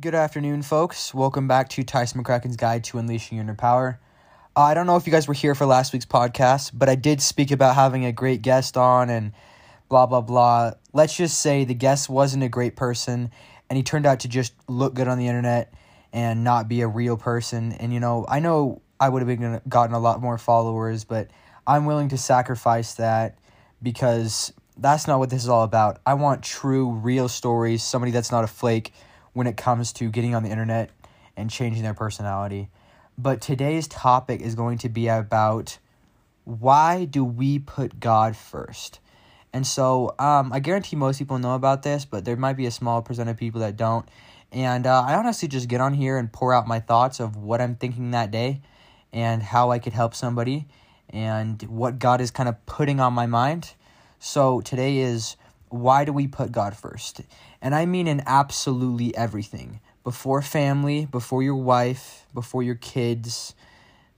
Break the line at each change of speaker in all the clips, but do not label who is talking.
Good afternoon, folks. Welcome back to Tyson McCracken's Guide to Unleashing Your Inner Power. Uh, I don't know if you guys were here for last week's podcast, but I did speak about having a great guest on and blah, blah, blah. Let's just say the guest wasn't a great person and he turned out to just look good on the internet and not be a real person. And, you know, I know I would have been gotten a lot more followers, but I'm willing to sacrifice that because that's not what this is all about. I want true, real stories, somebody that's not a flake when it comes to getting on the internet and changing their personality. But today's topic is going to be about why do we put God first? And so um, I guarantee most people know about this, but there might be a small percent of people that don't. And uh, I honestly just get on here and pour out my thoughts of what I'm thinking that day and how I could help somebody and what God is kind of putting on my mind. So today is why do we put God first? And I mean in absolutely everything before family, before your wife, before your kids,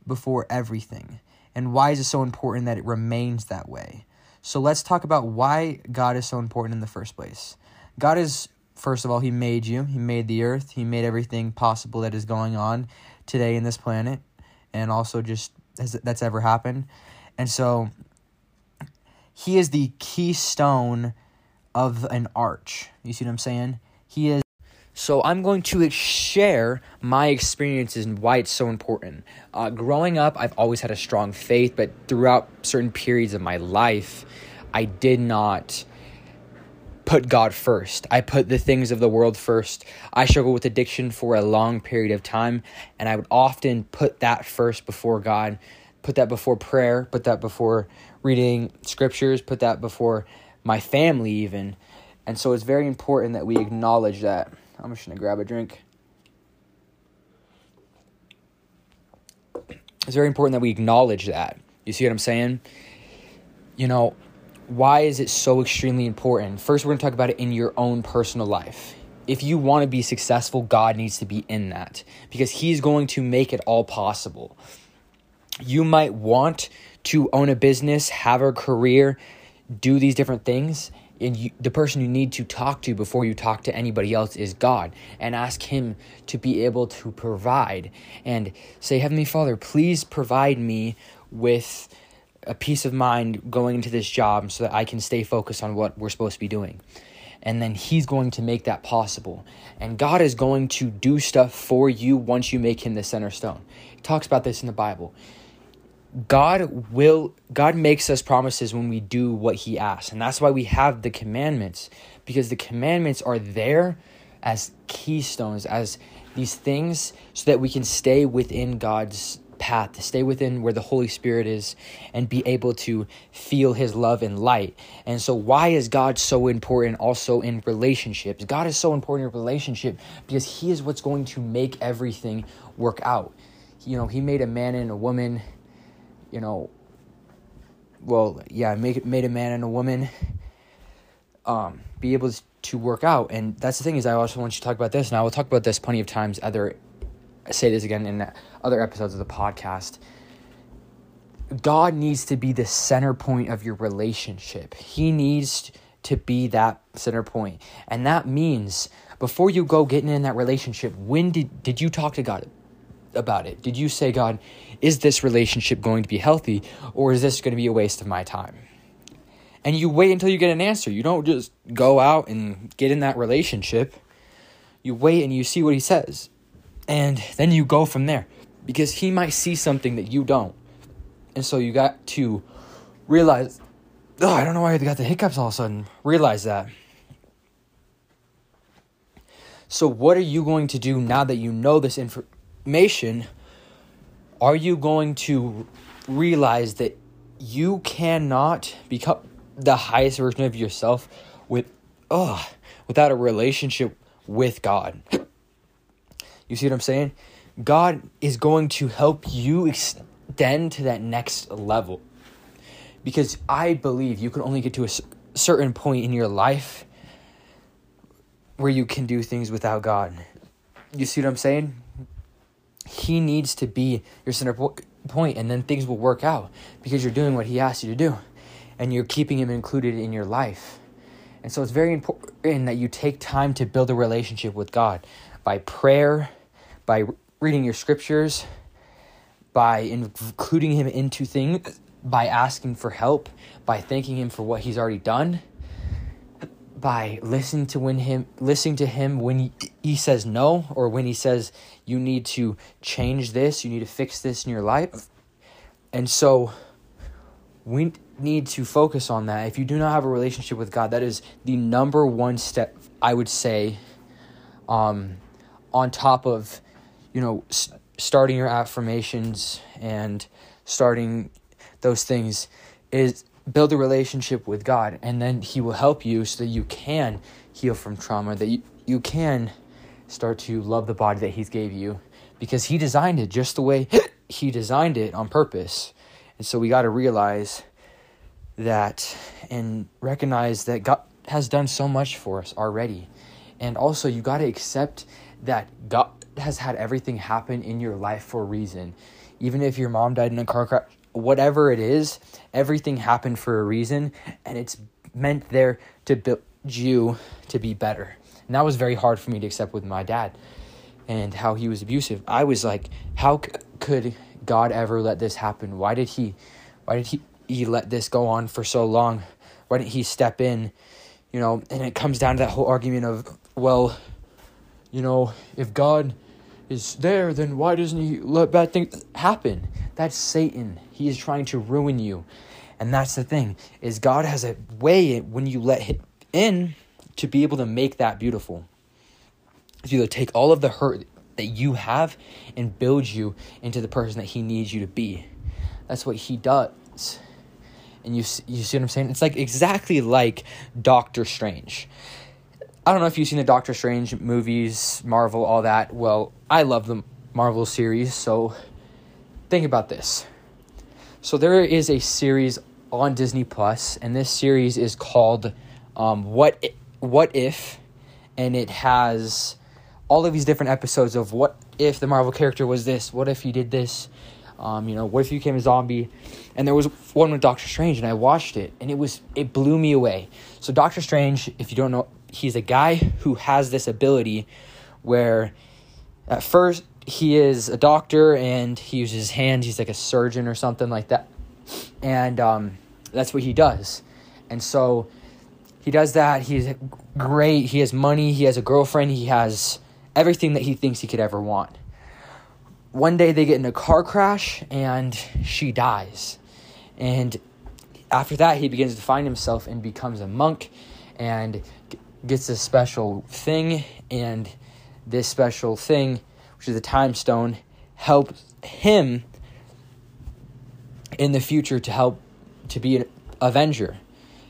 before everything. And why is it so important that it remains that way? So let's talk about why God is so important in the first place. God is, first of all, He made you, He made the earth, He made everything possible that is going on today in this planet, and also just that's ever happened. And so He is the keystone of an arch. You see what I'm saying? He is. So I'm going to share my experiences and why it's so important. Uh, growing up, I've always had a strong faith, but throughout certain periods of my life, I did not put God first. I put the things of the world first. I struggled with addiction for a long period of time, and I would often put that first before God, put that before prayer, put that before reading scriptures, put that before my family even. And so it's very important that we acknowledge that. I'm just going to grab a drink. It's very important that we acknowledge that. You see what I'm saying? You know, why is it so extremely important? First, we're going to talk about it in your own personal life. If you want to be successful, God needs to be in that because He's going to make it all possible. You might want to own a business, have a career, do these different things and you, the person you need to talk to before you talk to anybody else is God. And ask him to be able to provide. And say heavenly father please provide me with a peace of mind going into this job so that I can stay focused on what we're supposed to be doing. And then he's going to make that possible. And God is going to do stuff for you once you make him the center stone. He talks about this in the Bible God will God makes us promises when we do what he asks. And that's why we have the commandments because the commandments are there as keystones as these things so that we can stay within God's path, stay within where the Holy Spirit is and be able to feel his love and light. And so why is God so important also in relationships? God is so important in relationship because he is what's going to make everything work out. You know, he made a man and a woman you know, well, yeah, make made a man and a woman um, be able to work out. And that's the thing is, I also want you to talk about this, and I will talk about this plenty of times. Other, say this again in other episodes of the podcast. God needs to be the center point of your relationship. He needs to be that center point, and that means before you go getting in that relationship, when did did you talk to God about it? Did you say, God, is this relationship going to be healthy or is this going to be a waste of my time? And you wait until you get an answer. You don't just go out and get in that relationship. You wait and you see what he says. And then you go from there because he might see something that you don't. And so you got to realize, oh, I don't know why I got the hiccups all of a sudden. Realize that. So, what are you going to do now that you know this information? are you going to realize that you cannot become the highest version of yourself with oh without a relationship with God. You see what I'm saying? God is going to help you extend to that next level. Because I believe you can only get to a certain point in your life where you can do things without God. You see what I'm saying? He needs to be your center point, and then things will work out because you're doing what He asked you to do, and you're keeping Him included in your life. And so it's very important that you take time to build a relationship with God by prayer, by reading your scriptures, by including Him into things, by asking for help, by thanking Him for what He's already done, by listening to when Him listening to Him when he, he says no or when He says you need to change this, you need to fix this in your life. And so we need to focus on that. If you do not have a relationship with God, that is the number one step, I would say, um, on top of, you know, s- starting your affirmations and starting those things, is build a relationship with God. And then He will help you so that you can heal from trauma, that you, you can start to love the body that He's gave you because He designed it just the way He designed it on purpose. And so we got to realize that and recognize that God has done so much for us already. And also, you got to accept that God has had everything happen in your life for a reason. Even if your mom died in a car crash, whatever it is, everything happened for a reason, and it's meant there to build you to be better. And that was very hard for me to accept with my dad and how he was abusive. I was like, how c- could God ever let this happen? Why did he why did he, he let this go on for so long? Why didn't he step in? You know, and it comes down to that whole argument of, well, you know, if God is there, then why doesn't he let bad things happen? That's Satan. He is trying to ruin you. And that's the thing, is God has a way when you let him in to be able to make that beautiful. To take all of the hurt that you have and build you into the person that he needs you to be. That's what he does. And you you see what I'm saying? It's like exactly like Doctor Strange. I don't know if you've seen the Doctor Strange movies, Marvel, all that. Well, I love the Marvel series, so think about this. So there is a series on Disney Plus, and this series is called um, "What What If," and it has all of these different episodes of what if the Marvel character was this, what if he did this, um, you know, what if you became a zombie? And there was one with Doctor Strange, and I watched it, and it was it blew me away. So Doctor Strange, if you don't know, he's a guy who has this ability where at first he is a doctor and he uses his hands. He's like a surgeon or something like that, and um, that's what he does. And so he does that. He's great. He has money. He has a girlfriend. He has everything that he thinks he could ever want. One day they get in a car crash and she dies. And after that, he begins to find himself and becomes a monk and gets a special thing. And this special thing, which is the time stone, helps him in the future to help to be an avenger.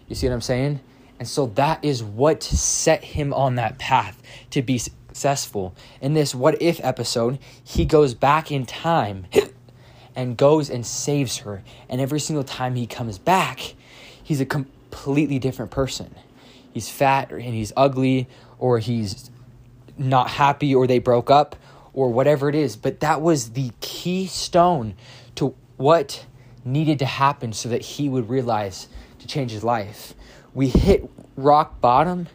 You see what I'm saying? And so that is what set him on that path to be successful. In this what if episode, he goes back in time and goes and saves her. And every single time he comes back, he's a completely different person. He's fat and he's ugly or he's not happy or they broke up or whatever it is. But that was the keystone to what needed to happen so that he would realize to change his life. We hit rock bottom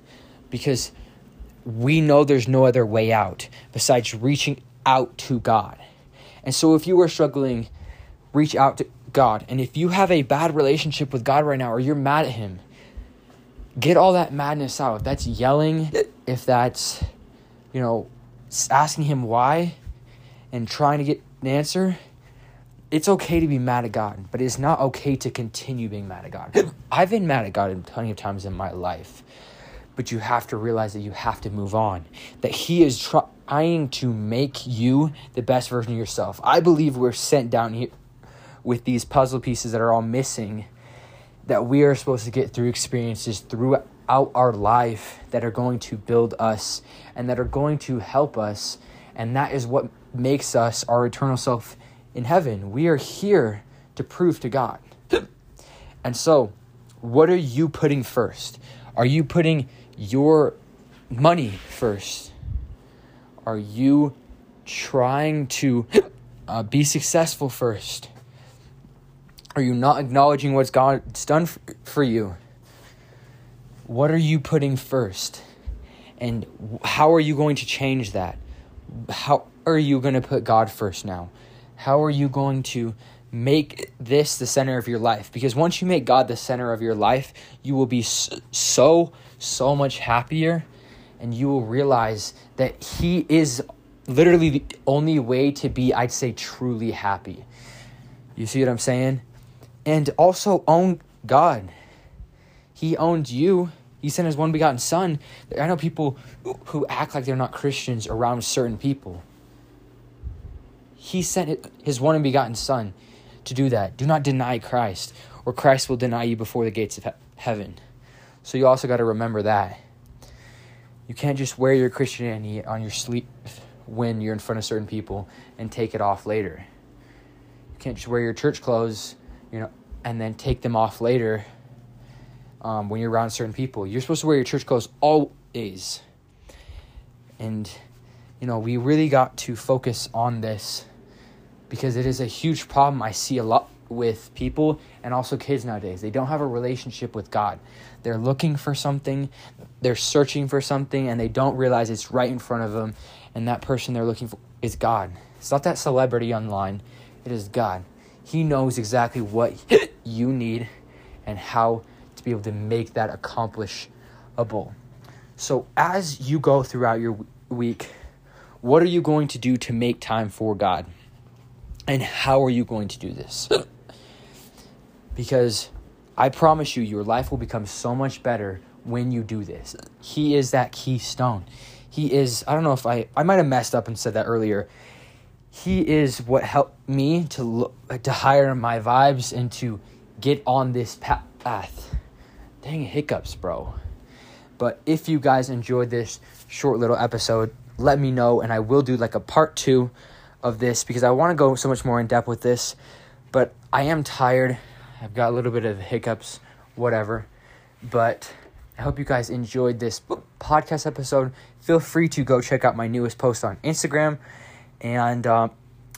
because we know there's no other way out besides reaching out to God. And so if you are struggling, reach out to God. And if you have a bad relationship with God right now or you're mad at Him, get all that madness out. If that's yelling, if that's, you know, asking Him why and trying to get an answer, it's okay to be mad at God, but it's not okay to continue being mad at God. I've been mad at God plenty of times in my life, but you have to realize that you have to move on. That He is trying to make you the best version of yourself. I believe we're sent down here with these puzzle pieces that are all missing, that we are supposed to get through experiences throughout our life that are going to build us and that are going to help us. And that is what makes us our eternal self in heaven. We are here to prove to God. And so, what are you putting first? Are you putting your money first? Are you trying to uh, be successful first? Are you not acknowledging what God's done for you? what are you putting first? And how are you going to change that? How are you going to put God first now? How are you going to make this the center of your life? Because once you make God the center of your life, you will be so, so much happier and you will realize that He is literally the only way to be, I'd say, truly happy. You see what I'm saying? And also own God. He owns you. He sent his one begotten son. I know people who act like they're not Christians around certain people. He sent his one and begotten son to do that. Do not deny Christ, or Christ will deny you before the gates of he- heaven. So you also got to remember that. You can't just wear your Christianity on your sleeve when you're in front of certain people and take it off later. You can't just wear your church clothes, you know, and then take them off later um, when you're around certain people. You're supposed to wear your church clothes always. And, you know, we really got to focus on this because it is a huge problem I see a lot with people and also kids nowadays. They don't have a relationship with God. They're looking for something, they're searching for something, and they don't realize it's right in front of them. And that person they're looking for is God. It's not that celebrity online, it is God. He knows exactly what you need and how to be able to make that accomplishable. So, as you go throughout your week, what are you going to do to make time for God? And how are you going to do this? because I promise you, your life will become so much better when you do this. He is that keystone. He is, I don't know if I, I might have messed up and said that earlier. He is what helped me to look, to hire my vibes and to get on this path. Dang hiccups, bro. But if you guys enjoyed this short little episode, let me know and I will do like a part two of this because I want to go so much more in depth with this. But I am tired I've got a little bit of hiccups, whatever. But I hope you guys enjoyed this podcast episode. Feel free to go check out my newest post on Instagram. And um,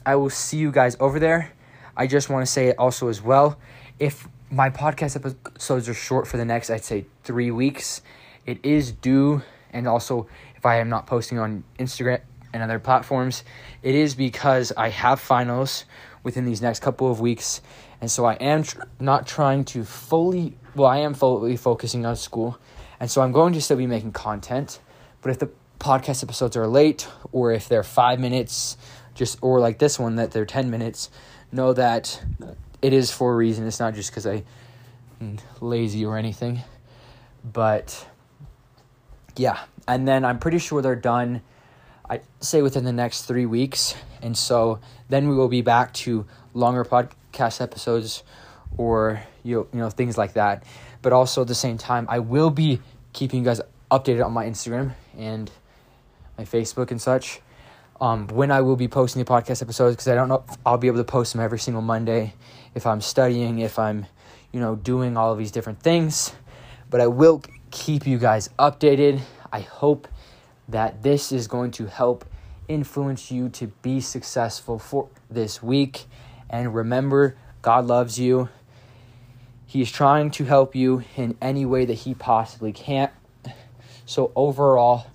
I will see you guys over there. I just want to say it also as well. If my podcast episodes are short for the next, I'd say three weeks, it is due. And also, if I am not posting on Instagram and other platforms, it is because I have finals within these next couple of weeks and so I am tr- not trying to fully, well, I am fully focusing on school. And so I'm going to still be making content. But if the podcast episodes are late or if they're five minutes, just, or like this one, that they're 10 minutes, know that it is for a reason. It's not just because I'm lazy or anything. But yeah. And then I'm pretty sure they're done, I say within the next three weeks. And so then we will be back to longer podcast episodes or you know, you know things like that. But also at the same time, I will be keeping you guys updated on my Instagram and my Facebook and such. Um, when I will be posting the podcast episodes because I don't know if I'll be able to post them every single Monday if I'm studying, if I'm, you know, doing all of these different things. But I will keep you guys updated. I hope that this is going to help influence you to be successful for this week and remember, God loves you. He is trying to help you in any way that He possibly can. So, overall,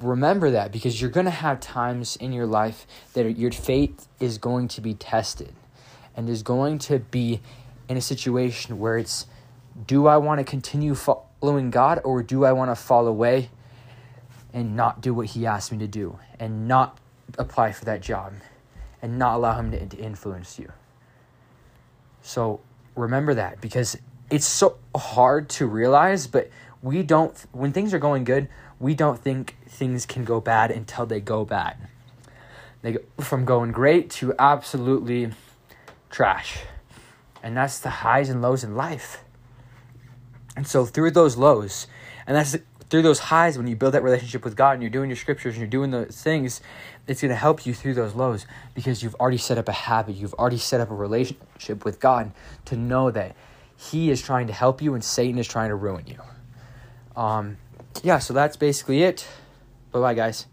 remember that because you're going to have times in your life that your faith is going to be tested and is going to be in a situation where it's do I want to continue following God or do I want to fall away and not do what He asked me to do and not apply for that job? and not allow him to, influence you. So remember that because it's so hard to realize, but we don't, when things are going good, we don't think things can go bad until they go bad. They go from going great to absolutely trash. And that's the highs and lows in life. And so through those lows, and that's through those highs when you build that relationship with God and you're doing your scriptures and you're doing those things, it's going to help you through those lows because you've already set up a habit. You've already set up a relationship with God to know that He is trying to help you and Satan is trying to ruin you. Um, yeah, so that's basically it. Bye bye, guys.